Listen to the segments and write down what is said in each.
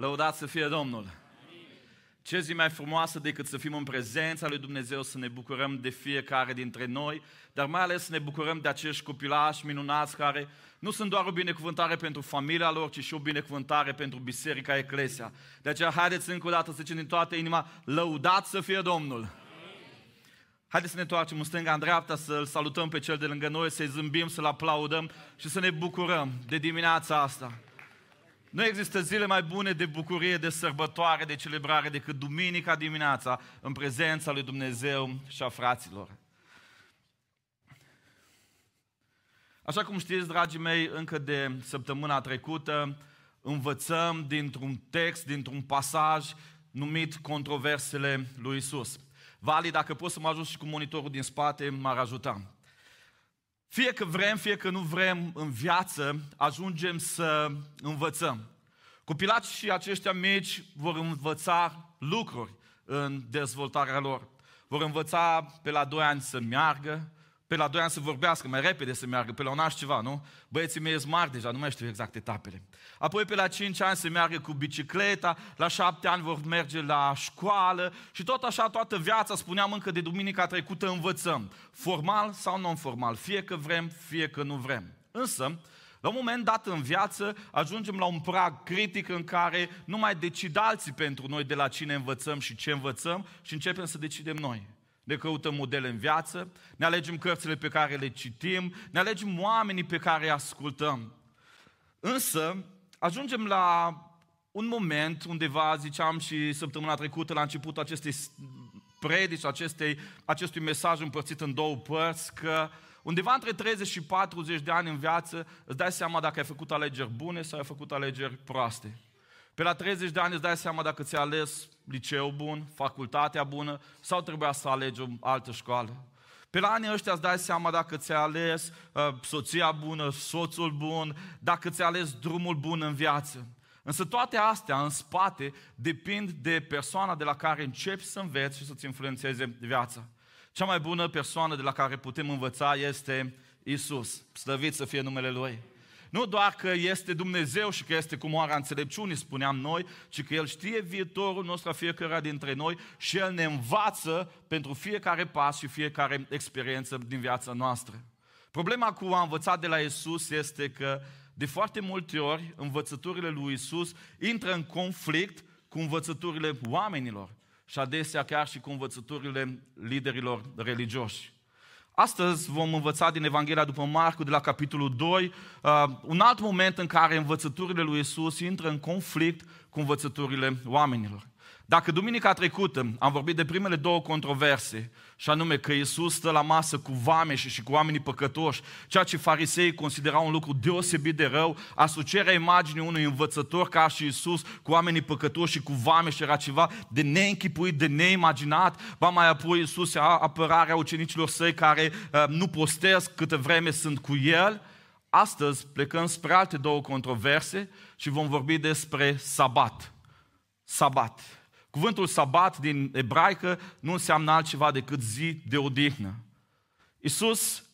Lăudați să fie Domnul! Ce zi mai frumoasă decât să fim în prezența lui Dumnezeu, să ne bucurăm de fiecare dintre noi, dar mai ales să ne bucurăm de acești copilași minunați care nu sunt doar o binecuvântare pentru familia lor, ci și o binecuvântare pentru Biserica Eclesia. De aceea, haideți încă o dată să zicem din toată inima, lăudați să fie Domnul! Haideți să ne întoarcem în stânga, în dreapta, să-L salutăm pe cel de lângă noi, să-i zâmbim, să-L aplaudăm și să ne bucurăm de dimineața asta. Nu există zile mai bune de bucurie, de sărbătoare, de celebrare decât duminica dimineața în prezența lui Dumnezeu și a fraților. Așa cum știți, dragii mei, încă de săptămâna trecută învățăm dintr-un text, dintr-un pasaj numit Controversele lui Isus. Vali, dacă poți să mă ajut și cu monitorul din spate, m-ar ajuta. Fie că vrem, fie că nu vrem în viață, ajungem să învățăm. Copilații aceștia mici vor învăța lucruri în dezvoltarea lor. Vor învăța pe la 2 ani să meargă, pe la 2 ani să vorbească, mai repede să meargă, pe la un an și ceva, nu? Băieții mei sunt mari deja, nu mai știu exact etapele. Apoi pe la 5 ani să meargă cu bicicleta, la 7 ani vor merge la școală și tot așa toată viața, spuneam încă de duminica trecută, învățăm. Formal sau non-formal, fie că vrem, fie că nu vrem. Însă, la un moment dat în viață ajungem la un prag critic în care nu mai decid alții pentru noi de la cine învățăm și ce învățăm și începem să decidem noi ne căutăm modele în viață, ne alegem cărțile pe care le citim, ne alegem oamenii pe care îi ascultăm. Însă, ajungem la un moment undeva, ziceam și săptămâna trecută, la început acestei predici, acestei, acestui mesaj împărțit în două părți, că undeva între 30 și 40 de ani în viață îți dai seama dacă ai făcut alegeri bune sau ai făcut alegeri proaste. Pe la 30 de ani îți dai seama dacă ți-ai ales liceu bun, facultatea bună sau trebuia să alegi o altă școală. Pe la anii ăștia îți dai seama dacă ți-ai ales uh, soția bună, soțul bun, dacă ți-ai ales drumul bun în viață. Însă toate astea în spate depind de persoana de la care începi să înveți și să-ți influențeze viața. Cea mai bună persoană de la care putem învăța este Isus. Slăvit să fie numele Lui. Nu doar că este Dumnezeu și că este cu moara înțelepciunii, spuneam noi, ci că El știe viitorul nostru a fiecare dintre noi și El ne învață pentru fiecare pas și fiecare experiență din viața noastră. Problema cu a învățat de la Isus este că de foarte multe ori învățăturile lui Isus intră în conflict cu învățăturile oamenilor și adesea chiar și cu învățăturile liderilor religioși. Astăzi vom învăța din Evanghelia după Marcu, de la capitolul 2, uh, un alt moment în care învățăturile lui Isus intră în conflict cu învățăturile oamenilor. Dacă duminica trecută am vorbit de primele două controverse, și anume că Iisus stă la masă cu vame și cu oamenii păcătoși, ceea ce farisei considerau un lucru deosebit de rău, asocierea imaginii unui învățător ca și Iisus cu oamenii păcătoși și cu vame și era ceva de neînchipuit, de neimaginat, ba mai apoi Iisus a apărarea ucenicilor săi care uh, nu postesc câte vreme sunt cu El, Astăzi plecăm spre alte două controverse și vom vorbi despre sabat. Sabat. Cuvântul sabat din ebraică nu înseamnă altceva decât zi de odihnă. Iisus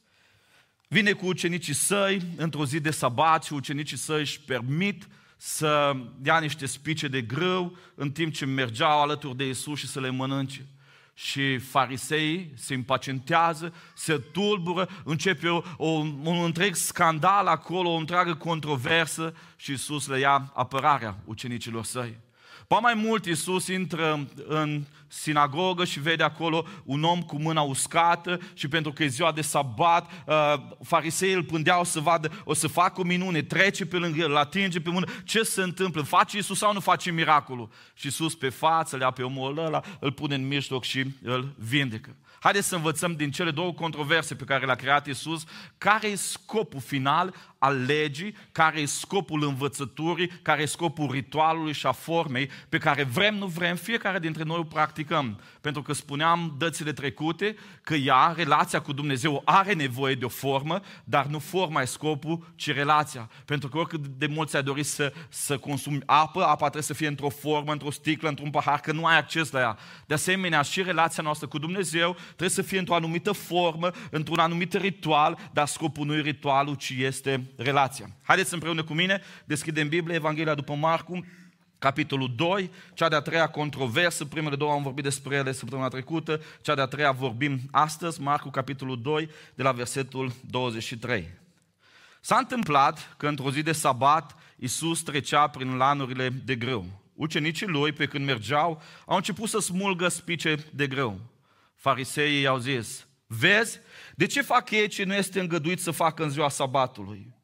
vine cu ucenicii săi într-o zi de sabat și ucenicii săi își permit să dea niște spice de grâu în timp ce mergeau alături de Isus și să le mănânce. Și fariseii se impacientează, se tulbură, începe o, o, un întreg scandal acolo, o întreagă controversă și Isus le ia apărarea ucenicilor săi. Pa mai mult Iisus intră în sinagogă și vede acolo un om cu mâna uscată și pentru că e ziua de sabat, uh, fariseii îl pândeau să vadă, o să facă o minune, trece pe lângă el, îl atinge pe mână, ce se întâmplă? Face Iisus sau nu face miracolul? Și Iisus pe față le ia pe omul ăla, îl pune în mijloc și îl vindecă. Haideți să învățăm din cele două controverse pe care le-a creat Iisus, care e scopul final al legii, care e scopul învățăturii, care e scopul ritualului și a formei pe care vrem, nu vrem, fiecare dintre noi o practicăm. Pentru că spuneam dățile trecute că ea, relația cu Dumnezeu, are nevoie de o formă, dar nu forma e scopul, ci relația. Pentru că oricât de mult ți-ai dorit să, să consumi apă, apa trebuie să fie într-o formă, într-o sticlă, într-un pahar, că nu ai acces la ea. De asemenea, și relația noastră cu Dumnezeu trebuie să fie într-o anumită formă, într-un anumit ritual, dar scopul nu e ritualul, ci este relația. Haideți împreună cu mine, deschidem Biblia, Evanghelia după Marcu, capitolul 2, cea de-a treia controversă, primele două am vorbit despre ele săptămâna trecută, cea de-a treia vorbim astăzi, Marcu, capitolul 2, de la versetul 23. S-a întâmplat că într-o zi de sabat, Iisus trecea prin lanurile de grâu. Ucenicii lui, pe când mergeau, au început să smulgă spice de grâu. Fariseii i-au zis, vezi, de ce fac ei ce nu este îngăduit să facă în ziua sabatului?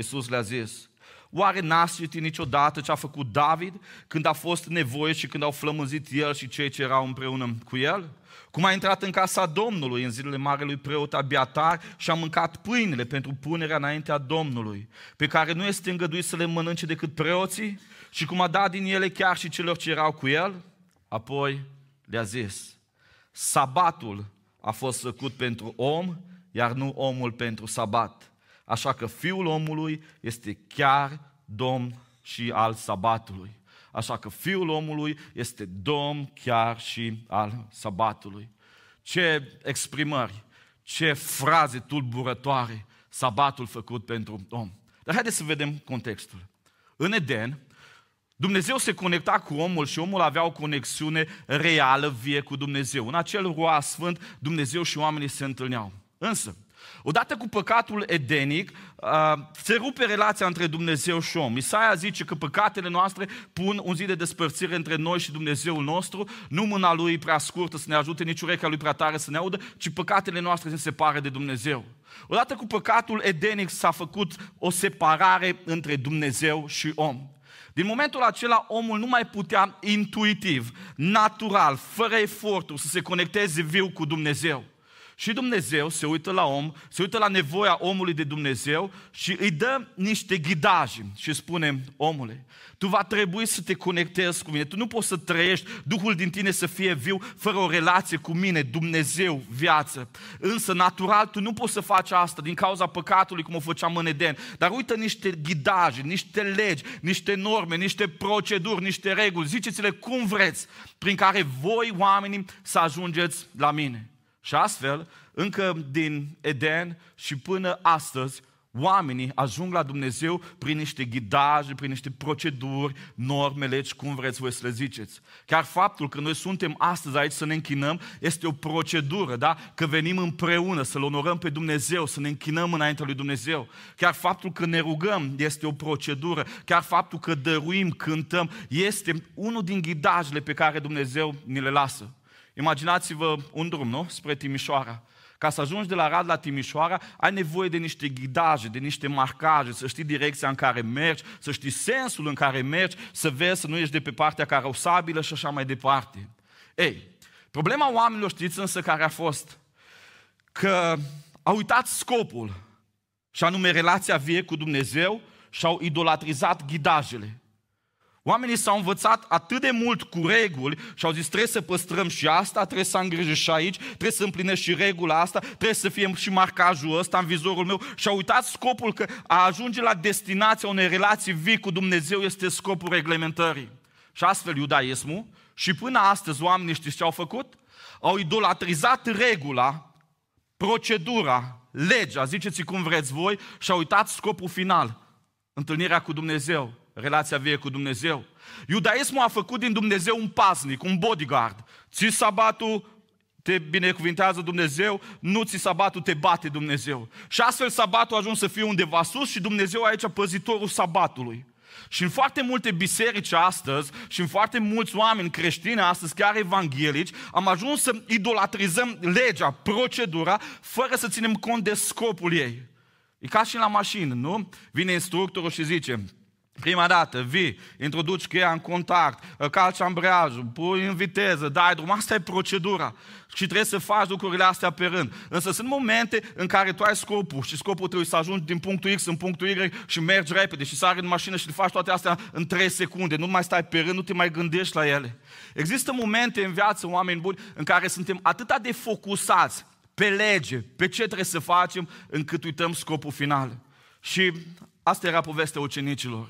Iisus le-a zis, Oare n-a citit niciodată ce a făcut David când a fost nevoie și când au flămânzit el și cei ce erau împreună cu el? Cum a intrat în casa Domnului în zilele marelui preot Abiatar și a mâncat pâinile pentru punerea înaintea Domnului, pe care nu este îngăduit să le mănânce decât preoții, și cum a dat din ele chiar și celor ce erau cu el? Apoi le-a zis, sabatul a fost făcut pentru om, iar nu omul pentru sabat. Așa că Fiul omului este chiar Domn și al sabatului. Așa că Fiul omului este Domn chiar și al sabatului. Ce exprimări, ce fraze tulburătoare, sabatul făcut pentru om. Dar haideți să vedem contextul. În Eden, Dumnezeu se conecta cu omul și omul avea o conexiune reală, vie cu Dumnezeu. În acel roa sfânt, Dumnezeu și oamenii se întâlneau. Însă, Odată cu păcatul edenic, se rupe relația între Dumnezeu și om. Isaia zice că păcatele noastre pun un zid de despărțire între noi și Dumnezeul nostru, nu mâna lui prea scurtă să ne ajute, nici urechea lui prea tare să ne audă, ci păcatele noastre se separă de Dumnezeu. Odată cu păcatul edenic s-a făcut o separare între Dumnezeu și om. Din momentul acela, omul nu mai putea intuitiv, natural, fără eforturi, să se conecteze viu cu Dumnezeu. Și Dumnezeu se uită la om, se uită la nevoia omului de Dumnezeu și îi dă niște ghidaje și spune, omule, tu va trebui să te conectezi cu mine, tu nu poți să trăiești, Duhul din tine să fie viu fără o relație cu mine, Dumnezeu, viață. Însă, natural, tu nu poți să faci asta din cauza păcatului, cum o făceam în Eden. Dar uită niște ghidaje, niște legi, niște norme, niște proceduri, niște reguli, ziceți-le cum vreți, prin care voi, oamenii, să ajungeți la mine. Și astfel, încă din Eden și până astăzi, oamenii ajung la Dumnezeu prin niște ghidaje, prin niște proceduri, norme, legi, cum vreți voi să le ziceți. Chiar faptul că noi suntem astăzi aici să ne închinăm este o procedură, da? Că venim împreună să-L onorăm pe Dumnezeu, să ne închinăm înaintea lui Dumnezeu. Chiar faptul că ne rugăm este o procedură. Chiar faptul că dăruim, cântăm, este unul din ghidajele pe care Dumnezeu ni le lasă. Imaginați-vă un drum, nu? Spre Timișoara. Ca să ajungi de la Rad la Timișoara, ai nevoie de niște ghidaje, de niște marcaje, să știi direcția în care mergi, să știi sensul în care mergi, să vezi să nu ești de pe partea carosabilă și așa mai departe. Ei, problema oamenilor știți însă care a fost? Că au uitat scopul, și anume relația vie cu Dumnezeu și au idolatrizat ghidajele. Oamenii s-au învățat atât de mult cu reguli și au zis trebuie să păstrăm și asta, trebuie să am grijă și aici, trebuie să împlinesc și regula asta, trebuie să fie și marcajul ăsta în vizorul meu și au uitat scopul că a ajunge la destinația unei relații vii cu Dumnezeu este scopul reglementării. Și astfel iudaismul și până astăzi oamenii știți ce au făcut? Au idolatrizat regula, procedura, legea, ziceți cum vreți voi, și au uitat scopul final, întâlnirea cu Dumnezeu relația vie cu Dumnezeu. Iudaismul a făcut din Dumnezeu un pasnic, un bodyguard. Ți sabatul, te binecuvintează Dumnezeu, nu ți sabatul, te bate Dumnezeu. Și astfel sabatul a ajuns să fie undeva sus și Dumnezeu aici păzitorul sabatului. Și în foarte multe biserici astăzi și în foarte mulți oameni creștini astăzi, chiar evanghelici, am ajuns să idolatrizăm legea, procedura, fără să ținem cont de scopul ei. E ca și la mașină, nu? Vine instructorul și zice, Prima dată, vii, introduci cheia în contact, calci ambreajul, pui în viteză, dai drum. Asta e procedura. Și trebuie să faci lucrurile astea pe rând. Însă sunt momente în care tu ai scopul și scopul trebuie să ajungi din punctul X în punctul Y și mergi repede și sari în mașină și le faci toate astea în 3 secunde. Nu mai stai pe rând, nu te mai gândești la ele. Există momente în viață, oameni buni, în care suntem atât de focusați pe lege, pe ce trebuie să facem, încât uităm scopul final. Și asta era povestea ucenicilor.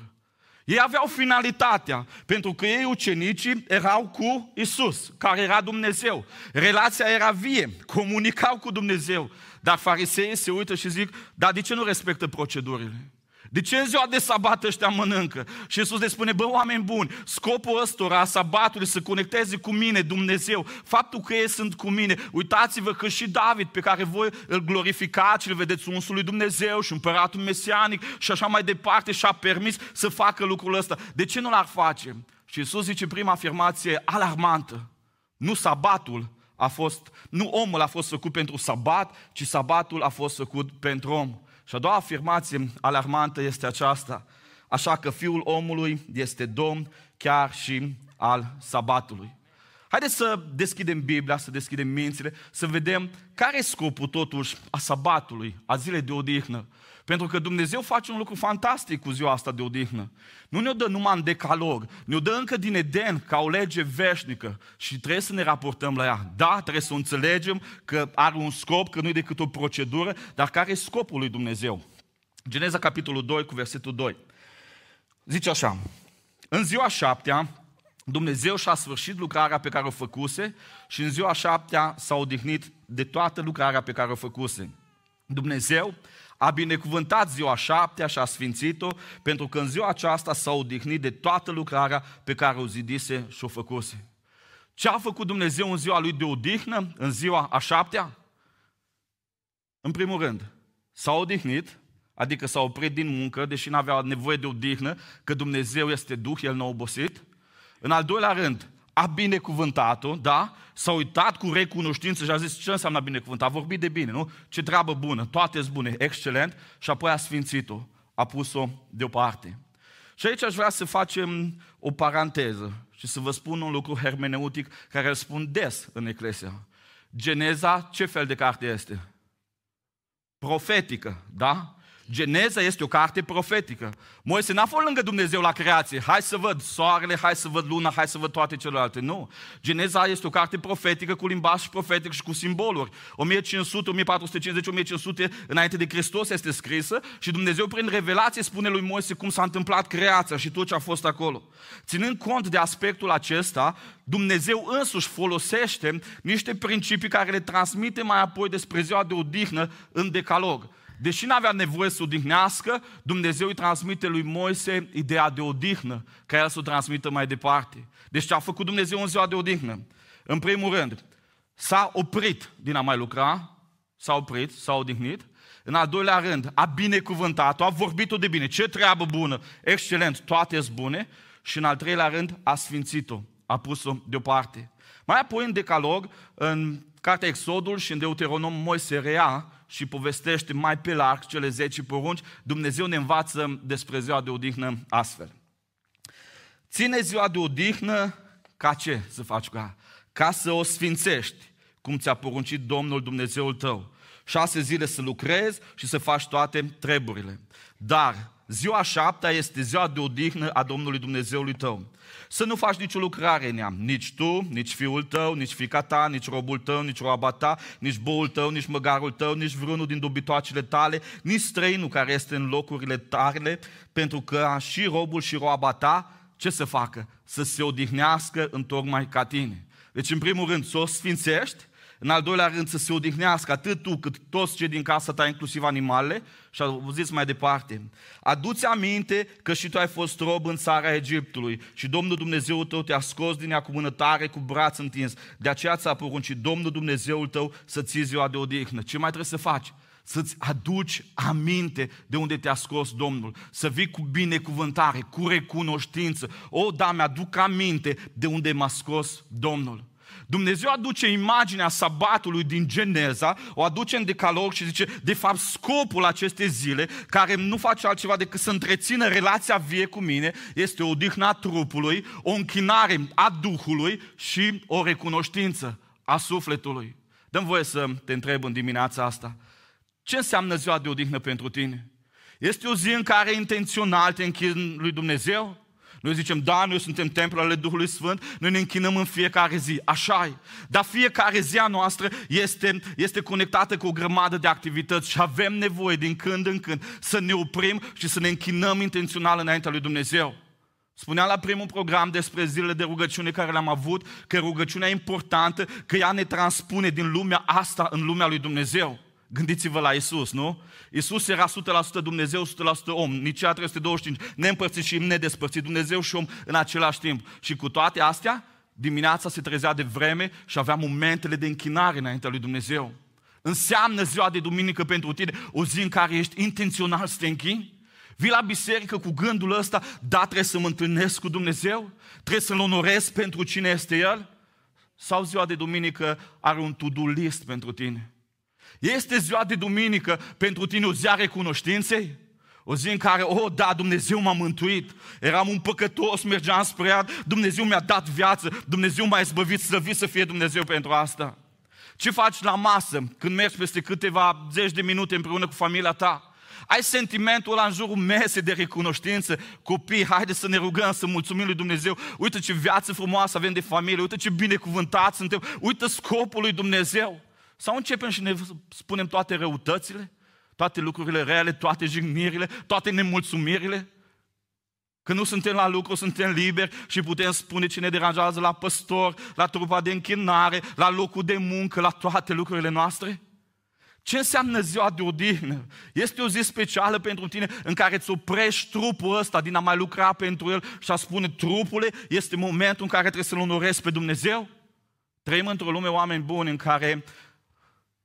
Ei aveau finalitatea, pentru că ei ucenicii erau cu Isus, care era Dumnezeu. Relația era vie, comunicau cu Dumnezeu. Dar fariseii se uită și zic, dar de ce nu respectă procedurile? De ce în ziua de sabat ăștia mănâncă? Și Iisus le spune, bă, oameni buni, scopul ăstora a sabatului să conecteze cu mine, Dumnezeu, faptul că ei sunt cu mine. Uitați-vă că și David, pe care voi îl glorificați și îl vedeți unsul lui Dumnezeu și împăratul mesianic și așa mai departe și-a permis să facă lucrul ăsta. De ce nu l-ar face? Și Iisus zice prima afirmație alarmantă. Nu sabatul a fost, nu omul a fost făcut pentru sabat, ci sabatul a fost făcut pentru om. Și a doua afirmație alarmantă este aceasta. Așa că Fiul omului este Domn chiar și al sabatului. Haideți să deschidem Biblia, să deschidem mințile, să vedem care e scopul totuși a sabatului, a zilei de odihnă. Pentru că Dumnezeu face un lucru fantastic cu ziua asta de odihnă. Nu ne-o dă numai în decalog, ne-o dă încă din Eden ca o lege veșnică și trebuie să ne raportăm la ea. Da, trebuie să o înțelegem că are un scop, că nu e decât o procedură, dar care e scopul lui Dumnezeu? Geneza capitolul 2 cu versetul 2. Zice așa, în ziua șaptea, Dumnezeu și-a sfârșit lucrarea pe care o făcuse și în ziua șaptea s-a odihnit de toată lucrarea pe care o făcuse. Dumnezeu a binecuvântat ziua șaptea și a sfințit-o, pentru că în ziua aceasta s-a odihnit de toată lucrarea pe care o zidise și o făcuse. Ce a făcut Dumnezeu în ziua lui de odihnă, în ziua a șaptea? În primul rând, s-a odihnit, adică s-a oprit din muncă, deși nu avea nevoie de odihnă, că Dumnezeu este Duh, El nu a obosit. În al doilea rând, a binecuvântat-o, da? S-a uitat cu recunoștință și a zis ce înseamnă binecuvântat. A vorbit de bine, nu? Ce treabă bună, toate sunt bune, excelent. Și apoi a sfințit-o, a pus-o deoparte. Și aici aș vrea să facem o paranteză și să vă spun un lucru hermeneutic care îl spun des în Eclesia. Geneza, ce fel de carte este? Profetică, da? Geneza este o carte profetică. Moise n-a fost lângă Dumnezeu la creație. Hai să văd soarele, hai să văd luna, hai să văd toate celelalte. Nu. Geneza este o carte profetică cu limbaj profetic și cu simboluri. 1500, 1450, 1500 înainte de Hristos este scrisă și Dumnezeu prin revelație spune lui Moise cum s-a întâmplat creația și tot ce a fost acolo. Ținând cont de aspectul acesta, Dumnezeu însuși folosește niște principii care le transmite mai apoi despre ziua de odihnă în decalog. Deși nu avea nevoie să odihnească, Dumnezeu îi transmite lui Moise ideea de odihnă, ca el să o transmită mai departe. Deci ce a făcut Dumnezeu în ziua de odihnă? În primul rând, s-a oprit din a mai lucra, s-a oprit, s-a odihnit. În al doilea rând, a binecuvântat-o, a vorbit-o de bine. Ce treabă bună, excelent, toate sunt bune. Și în al treilea rând, a sfințit-o, a pus-o deoparte. Mai apoi în Decalog, în Cartea Exodul și în Deuteronom, Moise rea și povestește mai pe larg cele 10 porunci, Dumnezeu ne învață despre ziua de odihnă astfel. Ține ziua de odihnă ca ce să faci cu ea? Ca să o sfințești, cum ți-a poruncit Domnul Dumnezeul tău. Șase zile să lucrezi și să faci toate treburile. Dar ziua șaptea este ziua de odihnă a Domnului Dumnezeului tău să nu faci nicio lucrare în ea. Nici tu, nici fiul tău, nici fica ta, nici robul tău, nici roaba ta, nici boul tău, nici măgarul tău, nici vreunul din dobitoacele tale, nici străinul care este în locurile tale, pentru că și robul și roaba ta, ce să facă? Să se odihnească în tocmai ca tine. Deci, în primul rând, să o sfințești, în al doilea rând, să se odihnească atât tu cât toți cei din casa ta, inclusiv animalele. Și zis mai departe. Aduți aminte că și tu ai fost rob în țara Egiptului și Domnul Dumnezeul tău te-a scos din ea cu mână tare, cu braț întins. De aceea ți-a poruncit Domnul Dumnezeul tău să ții ziua de odihnă. Ce mai trebuie să faci? să-ți aduci aminte de unde te-a scos Domnul, să vii cu binecuvântare, cu recunoștință. O, da, mi-aduc aminte de unde m-a scos Domnul. Dumnezeu aduce imaginea sabatului din Geneza, o aduce în decalog și zice, de fapt, scopul acestei zile, care nu face altceva decât să întrețină relația vie cu mine, este o odihna trupului, o închinare a Duhului și o recunoștință a sufletului. Dăm voie să te întreb în dimineața asta, ce înseamnă ziua de odihnă pentru tine? Este o zi în care intențional te închin lui Dumnezeu? Noi zicem, da, noi suntem templul ale Duhului Sfânt, noi ne închinăm în fiecare zi, așa e. Dar fiecare zi a noastră este, este conectată cu o grămadă de activități și avem nevoie din când în când să ne oprim și să ne închinăm intențional înaintea lui Dumnezeu. Spuneam la primul program despre zilele de rugăciune care le-am avut, că rugăciunea e importantă, că ea ne transpune din lumea asta în lumea lui Dumnezeu. Gândiți-vă la Isus, nu? Isus era 100% Dumnezeu, 100% om, Nicea 325, neîmpărțit și nedespărțit, Dumnezeu și om în același timp. Și cu toate astea, dimineața se trezea de vreme și avea momentele de închinare înaintea lui Dumnezeu. Înseamnă ziua de duminică pentru tine o zi în care ești intențional să te închini? Vii la biserică cu gândul ăsta, da, trebuie să mă întâlnesc cu Dumnezeu? Trebuie să-L onorez pentru cine este El? Sau ziua de duminică are un to-do list pentru tine? Este ziua de duminică pentru tine o zi a recunoștinței? O zi în care, oh, da, Dumnezeu m-a mântuit. Eram un păcătos, mergeam spre ea, Dumnezeu mi-a dat viață, Dumnezeu m-a izbăvit, să vii să fie Dumnezeu pentru asta. Ce faci la masă când mergi peste câteva zeci de minute împreună cu familia ta? Ai sentimentul ăla în jurul mesei de recunoștință. Copii, haide să ne rugăm, să mulțumim lui Dumnezeu. Uite ce viață frumoasă avem de familie, uite ce binecuvântați suntem, uite scopul lui Dumnezeu. Sau începem și ne spunem toate răutățile, toate lucrurile reale, toate jignirile, toate nemulțumirile? Că nu suntem la lucru, suntem liberi și putem spune ce ne deranjează la păstor, la trupa de închinare, la locul de muncă, la toate lucrurile noastre? Ce înseamnă ziua de odihnă? Este o zi specială pentru tine în care îți oprești trupul ăsta din a mai lucra pentru el și a spune trupule, este momentul în care trebuie să-L onorezi pe Dumnezeu? Trăim într-o lume oameni buni în care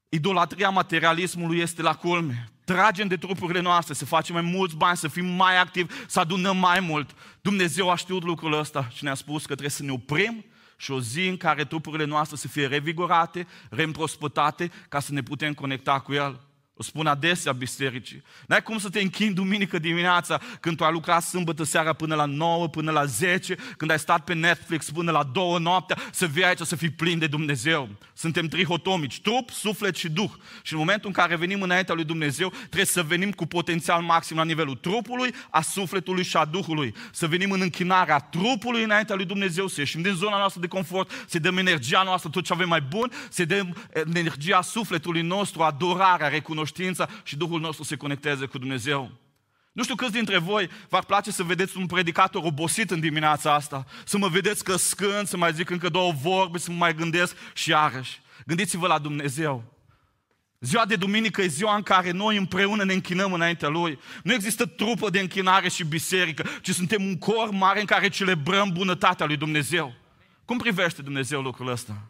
idolatria materialismului este la culme. Tragem de trupurile noastre, să facem mai mulți bani, să fim mai activi, să adunăm mai mult. Dumnezeu a știut lucrul ăsta și ne-a spus că trebuie să ne oprim și o zi în care trupurile noastre să fie revigorate, reîmprospătate, ca să ne putem conecta cu El. O spun adesea bisericii. N-ai cum să te închini duminică dimineața când tu ai lucrat sâmbătă seara până la 9, până la 10, când ai stat pe Netflix până la 2 noaptea, să vii aici să fii plin de Dumnezeu. Suntem trihotomici, trup, suflet și duh. Și în momentul în care venim înaintea lui Dumnezeu, trebuie să venim cu potențial maxim la nivelul trupului, a sufletului și a duhului. Să venim în închinarea trupului înaintea lui Dumnezeu, să ieșim din zona noastră de confort, să dăm energia noastră, tot ce avem mai bun, să dăm energia sufletului nostru, adorarea, recunoștința conștiința și Duhul nostru se conecteze cu Dumnezeu. Nu știu câți dintre voi v-ar place să vedeți un predicator obosit în dimineața asta, să mă vedeți că scând, să mai zic încă două vorbe, să mă mai gândesc și iarăși. Gândiți-vă la Dumnezeu. Ziua de duminică e ziua în care noi împreună ne închinăm înaintea Lui. Nu există trupă de închinare și biserică, ci suntem un cor mare în care celebrăm bunătatea lui Dumnezeu. Cum privește Dumnezeu lucrul ăsta?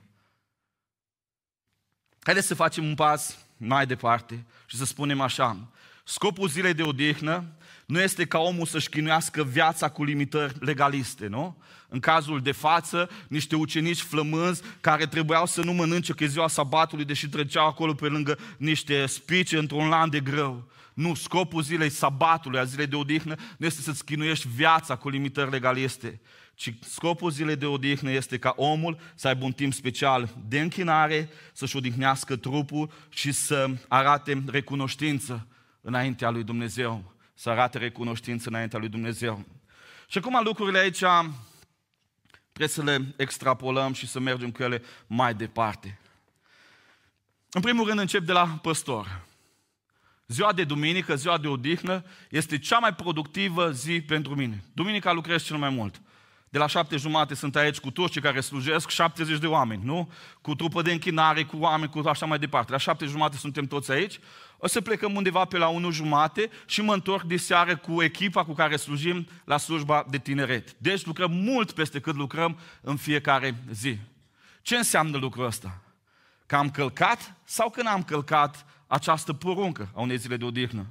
Haideți să facem un pas mai departe și să spunem așa, scopul zilei de odihnă nu este ca omul să-și chinuiască viața cu limitări legaliste, nu? În cazul de față, niște ucenici flămânzi care trebuiau să nu mănânce că e ziua sabatului, deși treceau acolo pe lângă niște spice într-un lan de grâu. Nu, scopul zilei sabatului, a zilei de odihnă, nu este să-ți chinuiești viața cu limitări legaliste, ci scopul zilei de odihnă este ca omul să aibă un timp special de închinare, să-și odihnească trupul și să arate recunoștință înaintea lui Dumnezeu. Să arate recunoștință înaintea lui Dumnezeu. Și acum lucrurile aici trebuie să le extrapolăm și să mergem cu ele mai departe. În primul rând încep de la păstor. Ziua de duminică, ziua de odihnă, este cea mai productivă zi pentru mine. Duminica lucrez cel mai mult. De la șapte jumate sunt aici cu toți cei care slujesc, 70 de oameni, nu? Cu trupă de închinare, cu oameni, cu așa mai departe. La șapte jumate suntem toți aici. O să plecăm undeva pe la unu jumate și mă întorc de seară cu echipa cu care slujim la slujba de tineret. Deci lucrăm mult peste cât lucrăm în fiecare zi. Ce înseamnă lucrul ăsta? Că am călcat sau că n-am călcat această poruncă a unei zile de odihnă?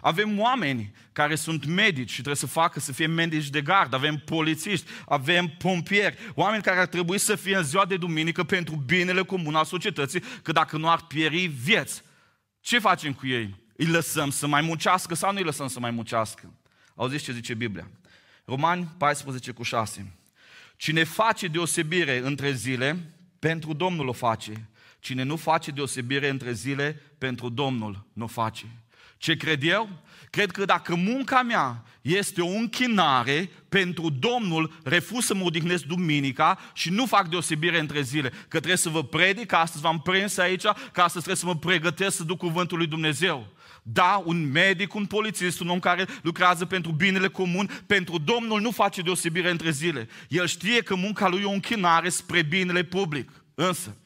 Avem oameni care sunt medici și trebuie să facă să fie medici de gard, avem polițiști, avem pompieri, oameni care ar trebui să fie în ziua de duminică pentru binele comun al societății, că dacă nu ar pieri vieți, ce facem cu ei? Îi lăsăm să mai muncească sau nu îi lăsăm să mai muncească? Auziți ce zice Biblia? Romani 14 cu 6. Cine face deosebire între zile, pentru Domnul o face. Cine nu face deosebire între zile, pentru Domnul nu face. Ce cred eu? Cred că dacă munca mea este o închinare pentru Domnul, refuz să mă odihnesc duminica și nu fac deosebire între zile. Că trebuie să vă predic, că astăzi v-am prins aici, că astăzi trebuie să mă pregătesc să duc cuvântul lui Dumnezeu. Da, un medic, un polițist, un om care lucrează pentru binele comun, pentru Domnul nu face deosebire între zile. El știe că munca lui e o închinare spre binele public. Însă,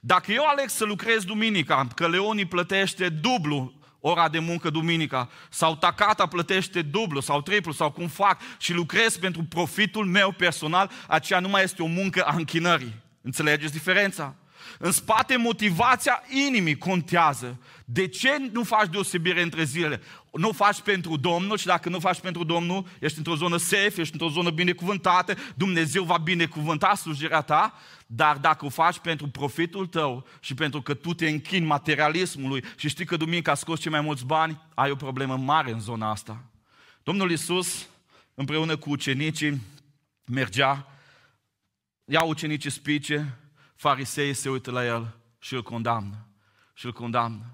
Dacă eu aleg să lucrez duminica, că Leonii plătește dublu ora de muncă duminica, sau tacata plătește dublu sau triplu sau cum fac și lucrez pentru profitul meu personal, aceea nu mai este o muncă a închinării. Înțelegeți diferența? În spate, motivația inimii contează. De ce nu faci deosebire între zilele? Nu faci pentru Domnul și dacă nu faci pentru Domnul, ești într-o zonă safe, ești într-o zonă binecuvântată, Dumnezeu va binecuvânta slujirea ta, dar dacă o faci pentru profitul tău și pentru că tu te închini materialismului și știi că duminica scoți cei mai mulți bani, ai o problemă mare în zona asta. Domnul Isus, împreună cu ucenicii, mergea, ia ucenicii spice, fariseii se uită la el și îl condamnă. Și îl condamnă.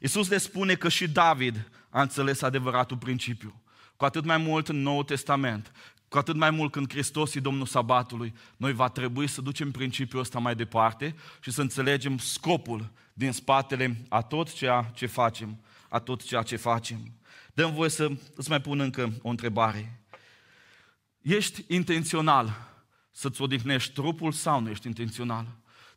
Iisus le spune că și David a înțeles adevăratul principiu. Cu atât mai mult în Noul Testament, cu atât mai mult când Hristos e Domnul Sabatului, noi va trebui să ducem principiul ăsta mai departe și să înțelegem scopul din spatele a tot ceea ce facem, a tot ceea ce facem. Dăm voie să îți mai pun încă o întrebare. Ești intențional să-ți odihnești trupul sau nu ești intențional?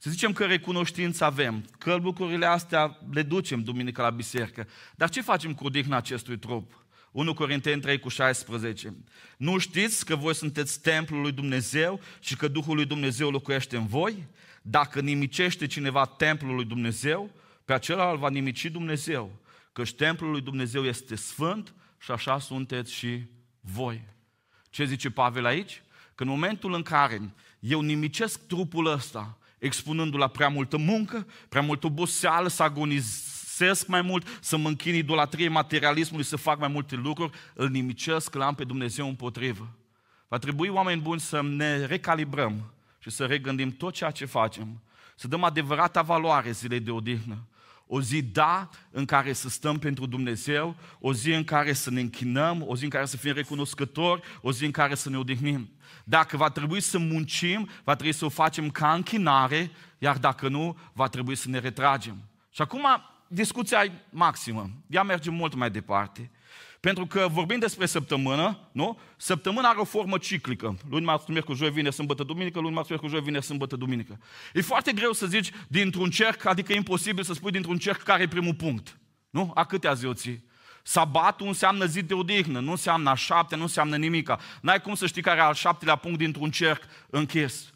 Să zicem că recunoștință avem, că lucrurile astea le ducem duminica la biserică. Dar ce facem cu odihna acestui trup? 1 Corinteni 3 cu 16. Nu știți că voi sunteți templul lui Dumnezeu și că Duhul lui Dumnezeu locuiește în voi? Dacă nimicește cineva templul lui Dumnezeu, pe acela va nimici Dumnezeu. Căci templul lui Dumnezeu este sfânt și așa sunteți și voi. Ce zice Pavel aici? Că în momentul în care eu nimicesc trupul ăsta, expunându-l la prea multă muncă, prea multă oboseală, să agonisesc mai mult, să mă închin idolatriei materialismului, să fac mai multe lucruri, îl nimicesc, îl am pe Dumnezeu împotrivă. Va trebui, oameni buni, să ne recalibrăm și să regândim tot ceea ce facem, să dăm adevărata valoare zilei de odihnă. O zi, da, în care să stăm pentru Dumnezeu, o zi în care să ne închinăm, o zi în care să fim recunoscători, o zi în care să ne odihnim. Dacă va trebui să muncim, va trebui să o facem ca închinare, iar dacă nu, va trebui să ne retragem. Și acum discuția e maximă. Ea merge mult mai departe. Pentru că vorbim despre săptămână, nu? Săptămâna are o formă ciclică. Luni, marți, miercuri, joi, vineri, sâmbătă, duminică, luni, marți, miercuri, joi, vineri, sâmbătă, duminică. E foarte greu să zici dintr-un cerc, adică e imposibil să spui dintr-un cerc care e primul punct. Nu? A câtea zi o ții? Sabatul înseamnă zi de odihnă, nu înseamnă a șapte, nu înseamnă nimica. N-ai cum să știi care e al șaptelea punct dintr-un cerc închis.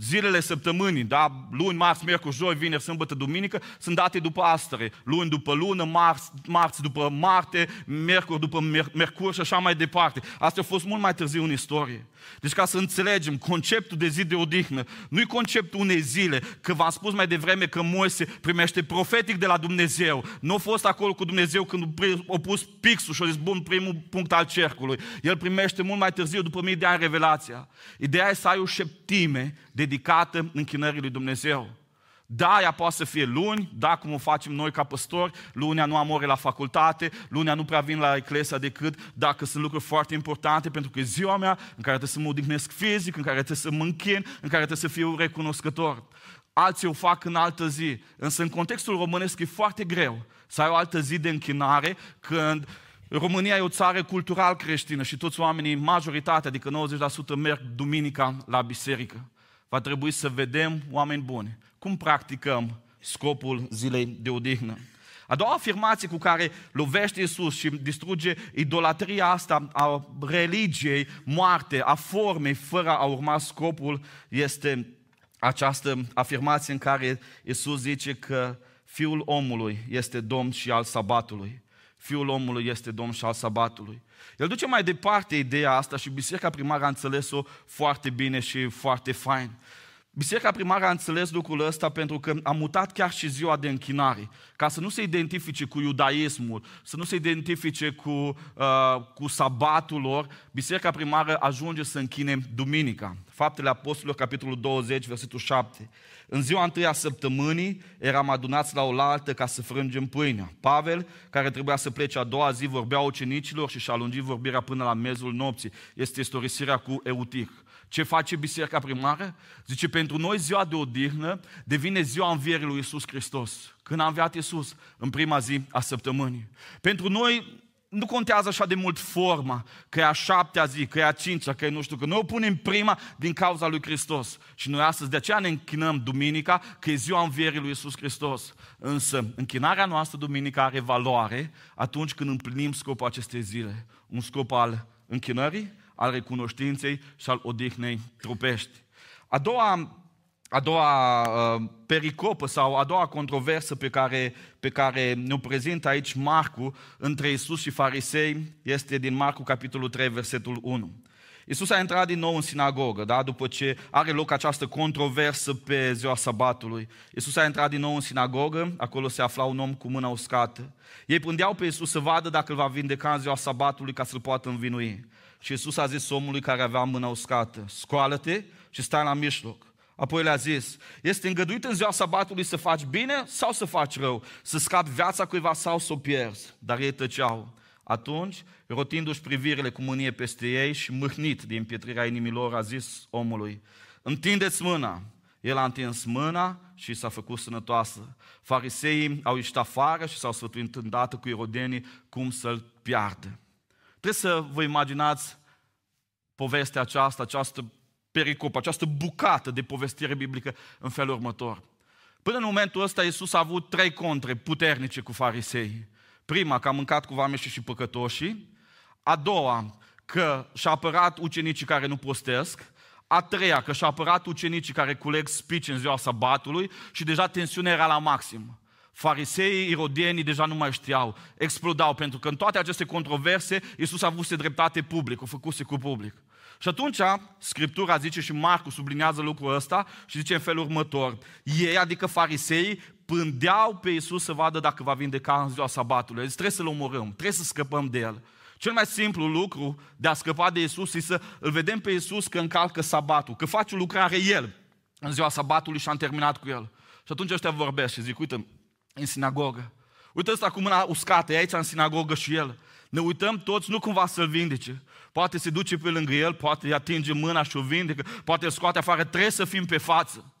Zilele săptămânii, da? luni, marți, miercuri, joi, vineri, sâmbătă, duminică, sunt date după astere. Luni după lună, marți, marți după Marte, miercuri după mer- Mercur și așa mai departe. Asta a fost mult mai târziu în istorie. Deci ca să înțelegem, conceptul de zi de odihnă nu e conceptul unei zile, că v-am spus mai devreme că Moise primește profetic de la Dumnezeu. Nu a fost acolo cu Dumnezeu când a pus pixul și a zis, bun, primul punct al cercului. El primește mult mai târziu, după mii de ani, revelația. Ideea e să ai o șeptime dedicată închinării lui Dumnezeu. Da, ea poate să fie luni, da, cum o facem noi ca păstori, lunea nu am ore la facultate, lunea nu prea vin la eclesia decât dacă sunt lucruri foarte importante, pentru că e ziua mea în care trebuie să mă odihnesc fizic, în care trebuie să mă închin, în care trebuie să fiu recunoscător. Alții o fac în altă zi, însă în contextul românesc e foarte greu să ai o altă zi de închinare când România e o țară cultural creștină și toți oamenii, majoritatea, adică 90% merg duminica la biserică. Va trebui să vedem oameni buni cum practicăm scopul zilei de odihnă. A doua afirmație cu care lovește Iisus și distruge idolatria asta a religiei, moarte, a formei, fără a urma scopul, este această afirmație în care Iisus zice că Fiul omului este Domn și al sabatului. Fiul omului este Domn și al sabatului. El duce mai departe ideea asta și Biserica Primară a înțeles-o foarte bine și foarte fain. Biserica primară a înțeles lucrul ăsta pentru că a mutat chiar și ziua de închinare, ca să nu se identifice cu iudaismul, să nu se identifice cu, uh, cu sabatul lor, Biserica primară ajunge să închine duminica. Faptele Apostolilor, capitolul 20, versetul 7. În ziua întâi a săptămânii eram adunați la oaltă ca să frângem pâinea. Pavel, care trebuia să plece a doua zi, vorbea ucenicilor și și-a lungit vorbirea până la mezul nopții. Este istorisirea cu Eutich. Ce face biserica primară? Zice, pentru noi ziua de odihnă devine ziua învierii lui Iisus Hristos. Când a înviat Iisus în prima zi a săptămânii. Pentru noi nu contează așa de mult forma, că e a șaptea zi, că e a cincea, că e nu știu, că noi o punem prima din cauza lui Hristos. Și noi astăzi de aceea ne închinăm duminica, că e ziua învierii lui Iisus Hristos. Însă închinarea noastră duminica are valoare atunci când împlinim scopul acestei zile. Un scop al închinării, al recunoștinței și al odihnei trupești. A doua a doua uh, pericopă sau a doua controversă pe care, pe care ne-o prezintă aici Marcu între Isus și farisei este din Marcu capitolul 3, versetul 1. Isus a intrat din nou în sinagogă, da? după ce are loc această controversă pe ziua sabatului. Isus a intrat din nou în sinagogă, acolo se afla un om cu mâna uscată. Ei pândeau pe Isus să vadă dacă îl va vindeca în ziua sabatului ca să-l poată învinui. Și Isus a zis omului care avea mâna uscată, scoală-te și stai la mijloc. Apoi le-a zis, este îngăduit în ziua sabatului să faci bine sau să faci rău, să scapi viața cuiva sau să o pierzi. Dar ei tăceau. Atunci, rotindu-și privirile cu mânie peste ei și mâhnit din pietrirea inimilor, a zis omului, întindeți mâna. El a întins mâna și s-a făcut sănătoasă. Fariseii au ieșit afară și s-au sfătuit îndată cu irodenii cum să-l piardă. Trebuie să vă imaginați povestea aceasta, această pericop, această bucată de povestire biblică în felul următor. Până în momentul ăsta, Iisus a avut trei contre puternice cu farisei. Prima, că a mâncat cu vameșii și păcătoșii. A doua, că și-a apărat ucenicii care nu postesc. A treia, că și-a apărat ucenicii care culeg spici în ziua sabatului și deja tensiunea era la maxim. Fariseii, irodienii deja nu mai știau, explodau, pentru că în toate aceste controverse Iisus a avut dreptate public, o făcuse cu public. Și atunci, Scriptura zice și Marcu sublinează lucrul ăsta și zice în felul următor. Ei, adică farisei, pândeau pe Iisus să vadă dacă va vindeca în ziua sabatului. Deci trebuie să-L omorâm, trebuie să scăpăm de El. Cel mai simplu lucru de a scăpa de Iisus este să îl vedem pe Iisus că încalcă sabatul, că face o lucrare El în ziua sabatului și am terminat cu El. Și atunci ăștia vorbesc și zic, uite, în sinagogă, uite ăsta cu mâna uscată, e aici în sinagogă și El. Ne uităm toți, nu cumva să-L vindece, Poate se duce pe lângă el, poate îi atinge mâna și o vindecă, poate îl scoate afară, trebuie să fim pe față.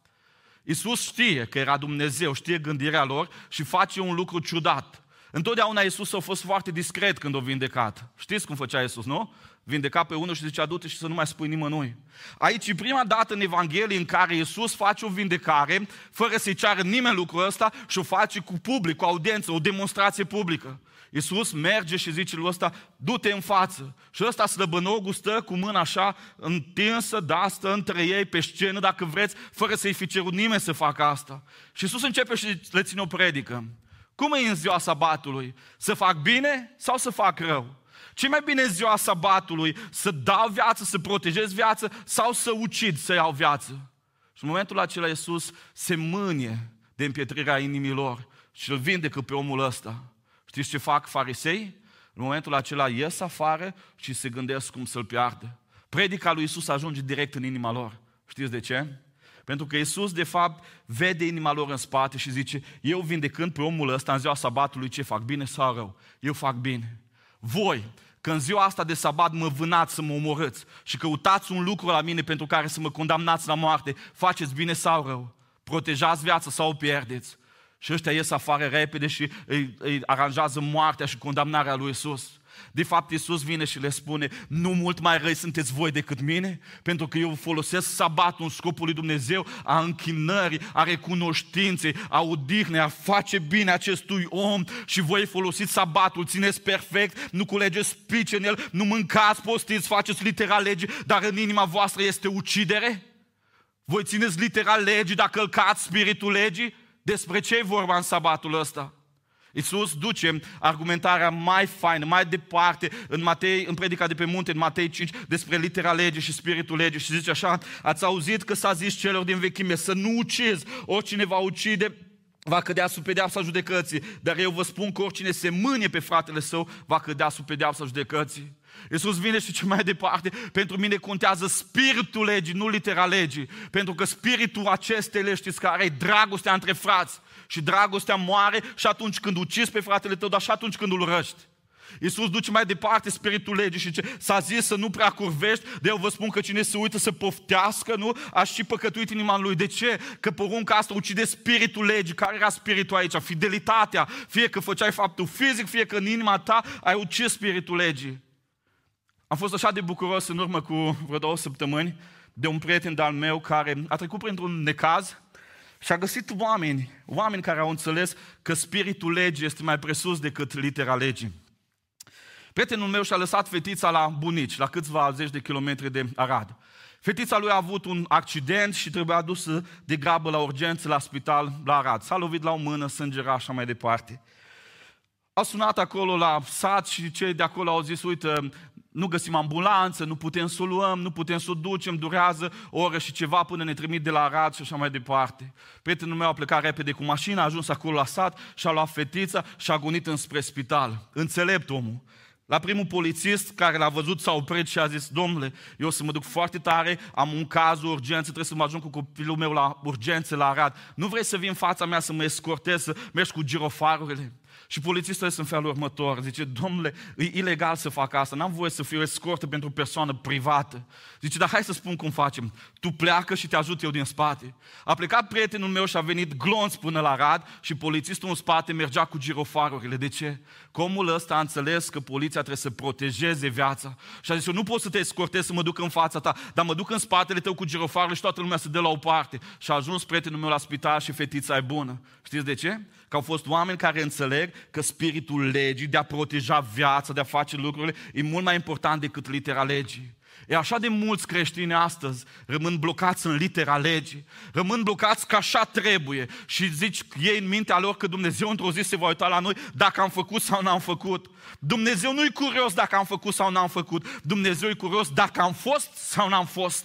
Iisus știe că era Dumnezeu, știe gândirea lor și face un lucru ciudat. Întotdeauna Iisus a fost foarte discret când o vindecat. Știți cum făcea Iisus, nu? Vindeca pe unul și zicea, du-te și să nu mai spui nimănui. Aici e prima dată în Evanghelie în care Iisus face o vindecare fără să-i ceară nimeni lucrul ăsta și o face cu public, cu audiență, o demonstrație publică. Iisus merge și zice lui ăsta, du-te în față. Și ăsta slăbănogul stă cu mâna așa întinsă, da, stă între ei pe scenă, dacă vreți, fără să-i fi cerut nimeni să facă asta. Și Iisus începe și le ține o predică. Cum e în ziua sabatului? Să fac bine sau să fac rău? Ce mai bine în ziua sabatului? Să dau viață, să protejez viață sau să ucid, să iau viață? Și în momentul acela Iisus se mânie de împietrirea inimilor și îl vindecă pe omul ăsta. Știți ce fac farisei? În momentul acela ies afară și se gândesc cum să-l piardă. Predica lui Isus ajunge direct în inima lor. Știți de ce? Pentru că Isus, de fapt, vede inima lor în spate și zice, eu vindecând pe omul ăsta în ziua sabatului, ce fac, bine sau rău? Eu fac bine. Voi, că în ziua asta de sabat mă vânați să mă omorâți și căutați un lucru la mine pentru care să mă condamnați la moarte, faceți bine sau rău? Protejați viața sau o pierdeți? Și ăștia ies afară repede și îi, îi aranjează moartea și condamnarea lui Isus. De fapt, Iisus vine și le spune, nu mult mai răi sunteți voi decât mine, pentru că eu folosesc sabatul în scopul lui Dumnezeu, a închinării, a recunoștinței, a odihnei, a face bine acestui om și voi folosiți sabatul, țineți perfect, nu culegeți spice în el, nu mâncați, postiți, faceți literal lege, dar în inima voastră este ucidere? Voi țineți literal legii, dacă călcați spiritul legii? Despre ce e vorba în sabatul ăsta? Iisus duce argumentarea mai faină, mai departe în, Matei, în predica de pe munte, în Matei 5, despre litera legii și spiritul legii și zice așa, ați auzit că s-a zis celor din vechime să nu ucizi, oricine va ucide va cădea sub pedeapsa judecății, dar eu vă spun că oricine se mânie pe fratele său va cădea sub pedeapsa judecății. Iisus vine și ce mai departe, pentru mine contează spiritul legii, nu litera legii, pentru că spiritul acestei legi, știți care e dragostea între frați și dragostea moare și atunci când ucizi pe fratele tău, dar și atunci când îl răști. Iisus duce mai departe spiritul legii și ce s-a zis să nu prea curvești, de eu vă spun că cine se uită să poftească, nu? Aș și păcătuit inima lui. De ce? Că porunca asta ucide spiritul legii. Care era spiritul aici? Fidelitatea. Fie că făceai faptul fizic, fie că în inima ta ai ucis spiritul legii. Am fost așa de bucuros în urmă cu vreo două săptămâni de un prieten de-al meu care a trecut printr-un necaz și a găsit oameni, oameni care au înțeles că spiritul legii este mai presus decât litera legii. Prietenul meu și-a lăsat fetița la bunici, la câțiva zeci de kilometri de Arad. Fetița lui a avut un accident și trebuia dusă de grabă la urgență la spital la Arad. S-a lovit la o mână, sângera așa mai departe. A sunat acolo la sat și cei de acolo au zis, uite, nu găsim ambulanță, nu putem să o luăm, nu putem să o ducem, durează o oră și ceva până ne trimit de la Arad și așa mai departe. Prietenul meu a plecat repede cu mașina, a ajuns acolo la sat și a luat fetița și a gonit înspre spital. Înțelept omul. La primul polițist care l-a văzut s-a oprit și a zis, domnule, eu o să mă duc foarte tare, am un caz, o urgență, trebuie să mă ajung cu copilul meu la urgență la Arad. Nu vrei să vii în fața mea să mă escortezi, să mergi cu girofarurile? Și polițistul este în felul următor. Zice, domnule, e ilegal să fac asta, n-am voie să fiu escortă pentru o persoană privată. Zice, dar hai să spun cum facem. Tu pleacă și te ajut eu din spate. A plecat prietenul meu și a venit glonț până la rad și polițistul în spate mergea cu girofarurile. De ce? Că omul ăsta a înțeles că poliția trebuie să protejeze viața. Și a zis, eu nu pot să te escortez să mă duc în fața ta, dar mă duc în spatele tău cu girofarurile și toată lumea să dă la o parte. Și a ajuns prietenul meu la spital și fetița e bună. Știți de ce? Că au fost oameni care înțeleg că spiritul legii de a proteja viața, de a face lucrurile, e mult mai important decât litera legii. E așa de mulți creștini astăzi rămân blocați în litera legii, rămân blocați că așa trebuie și zici ei în mintea lor că Dumnezeu într-o zi se va uita la noi dacă am făcut sau n-am făcut. Dumnezeu nu-i curios dacă am făcut sau n-am făcut, Dumnezeu e curios dacă am fost sau n-am fost.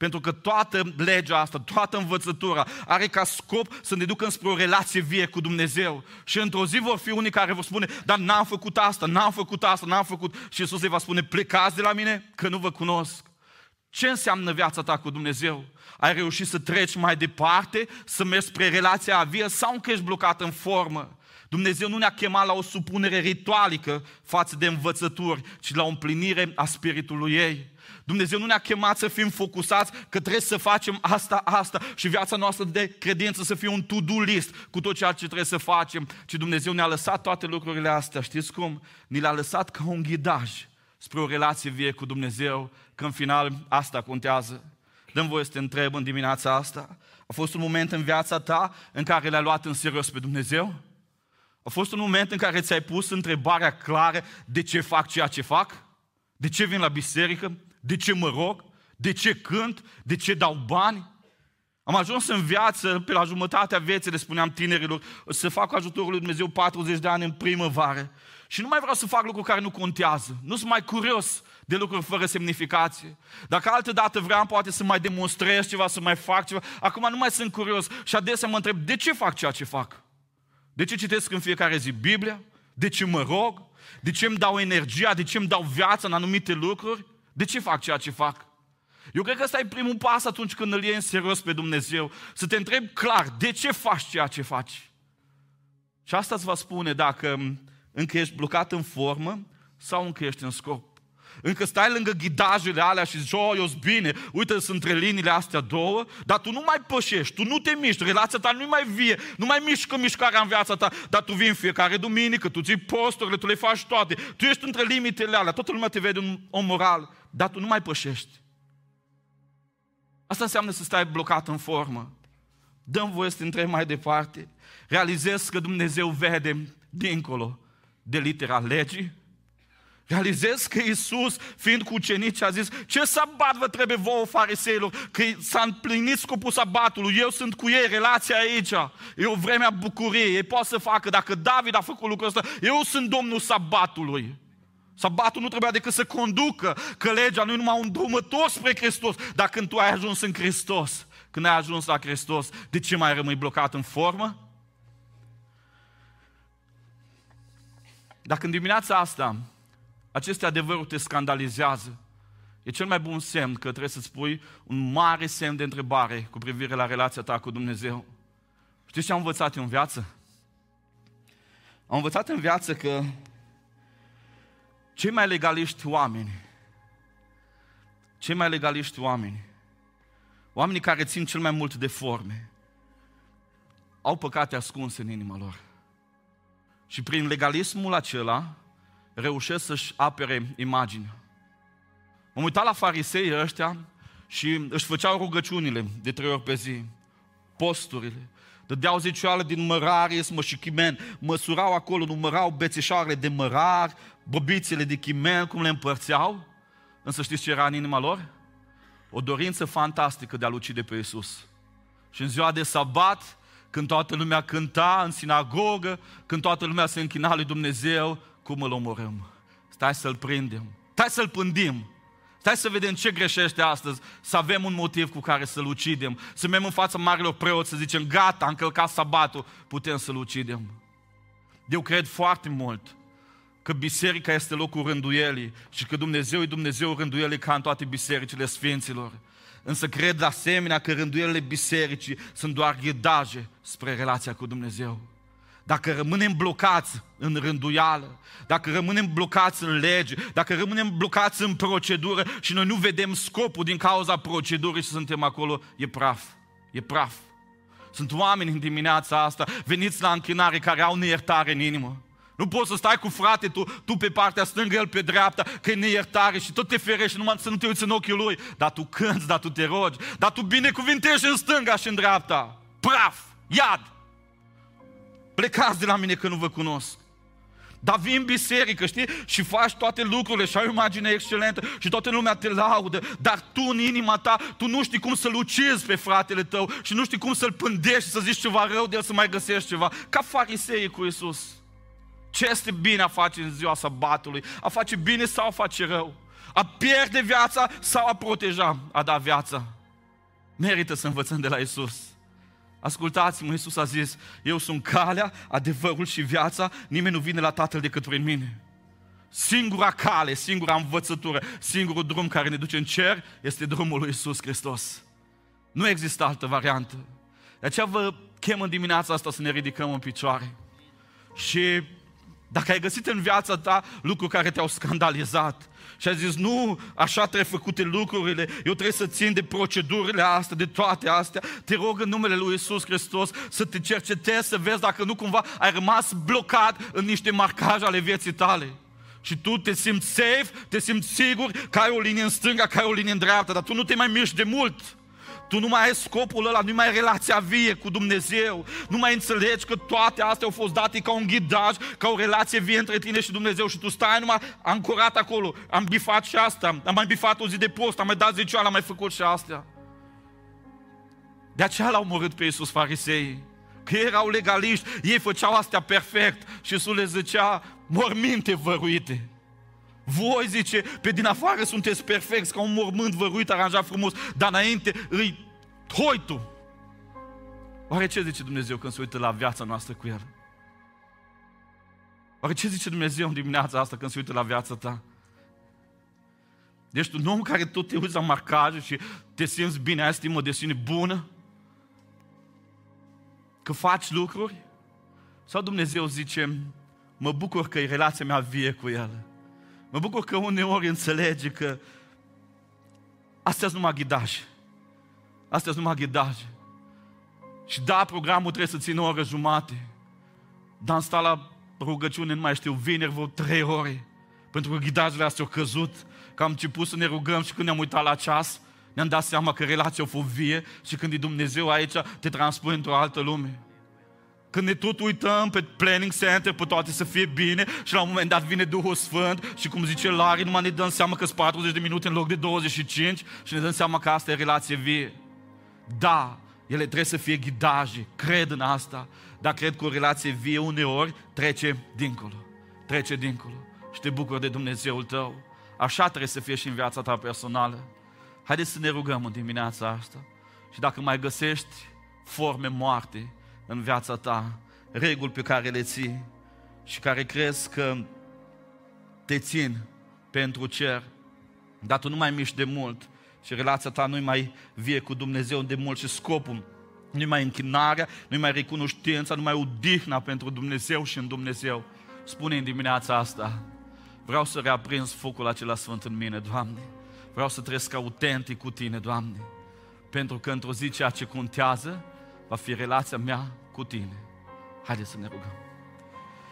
Pentru că toată legea asta, toată învățătura are ca scop să ne ducă spre o relație vie cu Dumnezeu. Și într-o zi vor fi unii care vor spune, dar n-am făcut asta, n-am făcut asta, n-am făcut. Și Iisus îi va spune, plecați de la mine că nu vă cunosc. Ce înseamnă viața ta cu Dumnezeu? Ai reușit să treci mai departe, să mergi spre relația vie sau încă ești blocat în formă? Dumnezeu nu ne-a chemat la o supunere ritualică față de învățături, ci la o împlinire a spiritului ei. Dumnezeu nu ne-a chemat să fim focusați că trebuie să facem asta, asta și viața noastră de credință să fie un to-do list cu tot ceea ce trebuie să facem, ci Dumnezeu ne-a lăsat toate lucrurile astea. Știți cum? Ni le-a lăsat ca un ghidaj spre o relație vie cu Dumnezeu, că în final asta contează. Dăm voie să te întreb în dimineața asta. A fost un moment în viața ta în care le-ai luat în serios pe Dumnezeu? A fost un moment în care ți-ai pus întrebarea clară de ce fac ceea ce fac? De ce vin la biserică? De ce mă rog? De ce cânt? De ce dau bani? Am ajuns în viață, pe la jumătatea vieții, le spuneam tinerilor, să fac ajutorul lui Dumnezeu 40 de ani în primăvară. Și nu mai vreau să fac lucruri care nu contează. Nu sunt mai curios de lucruri fără semnificație. Dacă altă dată vreau poate să mai demonstrez ceva, să mai fac ceva, acum nu mai sunt curios și adesea mă întreb, de ce fac ceea ce fac? De ce citesc în fiecare zi Biblia? De ce mă rog? De ce îmi dau energia? De ce îmi dau viața în anumite lucruri? De ce fac ceea ce fac? Eu cred că ăsta e primul pas atunci când îl iei în serios pe Dumnezeu. Să te întrebi clar, de ce faci ceea ce faci? Și asta îți va spune dacă încă ești blocat în formă sau încă ești în scop. Încă stai lângă ghidajele alea și zici, oh, eu bine, uite, sunt între liniile astea două, dar tu nu mai pășești, tu nu te miști, relația ta nu mai vie, nu mai mișcă mișcarea în viața ta, dar tu vii fiecare duminică, tu ții posturile, tu le faci toate, tu ești între limitele alea, toată lumea te vede un om moral, dar tu nu mai pășești. Asta înseamnă să stai blocat în formă. Dăm voie să te întrebi mai departe. Realizezi că Dumnezeu vede dincolo de litera legii, Realizez că Iisus, fiind cu ucenici, a zis, ce sabat vă trebuie vouă fariseilor? Că s-a împlinit scopul sabatului, eu sunt cu ei, relația aici, e o vreme a bucuriei, ei pot să facă, dacă David a făcut lucrul ăsta, eu sunt domnul sabatului. Sabatul nu trebuia decât să conducă, că legea nu e numai un drumător spre Hristos, dar când tu ai ajuns în Hristos, când ai ajuns la Hristos, de ce mai rămâi blocat în formă? Dacă în dimineața asta aceste adevăruri te scandalizează, e cel mai bun semn că trebuie să-ți pui un mare semn de întrebare cu privire la relația ta cu Dumnezeu. Știți ce am învățat eu în viață? Am învățat în viață că Cei mai legaliști oameni, cei mai legaliști oameni, oamenii care țin cel mai mult de forme, au păcate ascunse în inima lor. Și prin legalismul acela reușesc să-și apere imaginea. M-am uitat la farisei ăștia și își făceau rugăciunile de trei ori pe zi, posturile, dădeau zicioală din mărare, mă și chimen, măsurau acolo, numărau bețeșoarele de mărar, bobițele de chimen, cum le împărțeau. Însă știți ce era în inima lor? O dorință fantastică de a-L ucide pe Iisus. Și în ziua de sabat, când toată lumea cânta în sinagogă, când toată lumea se închina lui Dumnezeu, cum îl omorâm? Stai să-l prindem, stai să-l pândim, Stai să vedem ce greșește astăzi, să avem un motiv cu care să-l ucidem, să mergem în fața marilor preoți, să zicem, gata, am călcat sabatul, putem să-l ucidem. Eu cred foarte mult că biserica este locul rânduielii și că Dumnezeu e Dumnezeu rânduielii ca în toate bisericile sfinților. Însă cred de asemenea că rânduielile bisericii sunt doar ghidaje spre relația cu Dumnezeu. Dacă rămânem blocați în rânduială, dacă rămânem blocați în lege, dacă rămânem blocați în procedură și noi nu vedem scopul din cauza procedurii și suntem acolo, e praf. E praf. Sunt oameni în dimineața asta, veniți la închinare, care au neiertare în inimă. Nu poți să stai cu frate tu, tu pe partea stângă, el pe dreapta, că e neiertare și tot te ferești numai să nu te uiți în ochii lui. Dar tu cânți, dar tu te rogi, dar tu binecuvintești în stânga și în dreapta. Praf, iad. Plecați de la mine că nu vă cunosc. Dar vii în biserică, știi? Și faci toate lucrurile și ai o imagine excelentă și toată lumea te laudă, dar tu în inima ta, tu nu știi cum să-l ucizi pe fratele tău și nu știi cum să-l pândești și să zici ceva rău de el să mai găsești ceva. Ca farisei cu Isus. Ce este bine a face în ziua sabatului? A face bine sau a face rău? A pierde viața sau a proteja, a da viața? Merită să învățăm de la Isus. Ascultați-mă, Iisus a zis, eu sunt calea, adevărul și viața, nimeni nu vine la Tatăl decât prin mine. Singura cale, singura învățătură, singurul drum care ne duce în cer este drumul lui Iisus Hristos. Nu există altă variantă. De aceea vă chem în dimineața asta să ne ridicăm în picioare. Și dacă ai găsit în viața ta lucruri care te-au scandalizat și ai zis, nu, așa trebuie făcute lucrurile, eu trebuie să țin de procedurile astea, de toate astea, te rog în numele Lui Isus Hristos să te cercetezi, să vezi dacă nu cumva ai rămas blocat în niște marcaje ale vieții tale. Și tu te simți safe, te simți sigur că ai o linie în stânga, că ai o linie în dreapta, dar tu nu te mai miști de mult. Tu nu mai ai scopul ăla, nu mai ai relația vie cu Dumnezeu. Nu mai înțelegi că toate astea au fost date ca un ghidaj, ca o relație vie între tine și Dumnezeu și tu stai numai ancorat acolo. Am bifat și asta, am mai bifat o zi de post, am mai dat zicioala, am mai făcut și astea. De aceea l-au omorât pe Iisus farisei. Că erau legaliști, ei făceau astea perfect și Iisus le zicea morminte văruite. Voi, zice, pe din afară sunteți perfecți, ca un mormânt văruit, aranjat frumos, dar înainte îi hoitu. Oare ce zice Dumnezeu când se uită la viața noastră cu El? Oare ce zice Dumnezeu în dimineața asta când se uită la viața ta? Ești un om care tot te uiți la marcaje și te simți bine, ai stimă de sine bună? Că faci lucruri? Sau Dumnezeu zice, mă bucur că e relația mea vie cu El. Mă bucur că uneori înțelege că astea sunt numai ghidaje. Astea sunt numai ghidaje. Și da, programul trebuie să țină o oră jumate. Dar am stat la rugăciune, nu mai știu, vineri vreo trei ore. Pentru că ghidajele astea au căzut, că am început să ne rugăm și când ne-am uitat la ceas, ne-am dat seama că relația a fost vie și când e Dumnezeu aici, te transpune într-o altă lume. Când ne tot uităm pe planning center, pe toate să fie bine și la un moment dat vine Duhul Sfânt și cum zice Larry, numai ne dăm seama că sunt 40 de minute în loc de 25 și ne dăm seama că asta e relație vie. Da, ele trebuie să fie ghidaje, cred în asta, dar cred că o relație vie uneori trece dincolo. Trece dincolo și te bucuri de Dumnezeul tău. Așa trebuie să fie și în viața ta personală. Haideți să ne rugăm în dimineața asta. Și dacă mai găsești forme moarte, în viața ta, reguli pe care le ții și care crezi că te țin pentru cer, dar tu nu mai miști de mult și relația ta nu-i mai vie cu Dumnezeu de mult și scopul nu mai închinarea, nu mai recunoștința, nu mai udihna pentru Dumnezeu și în Dumnezeu. Spune în dimineața asta, vreau să reaprinzi focul acela sfânt în mine, Doamne. Vreau să trăiesc autentic cu Tine, Doamne. Pentru că într-o zi ceea ce contează va fi relația mea cu tine. Haideți să ne rugăm.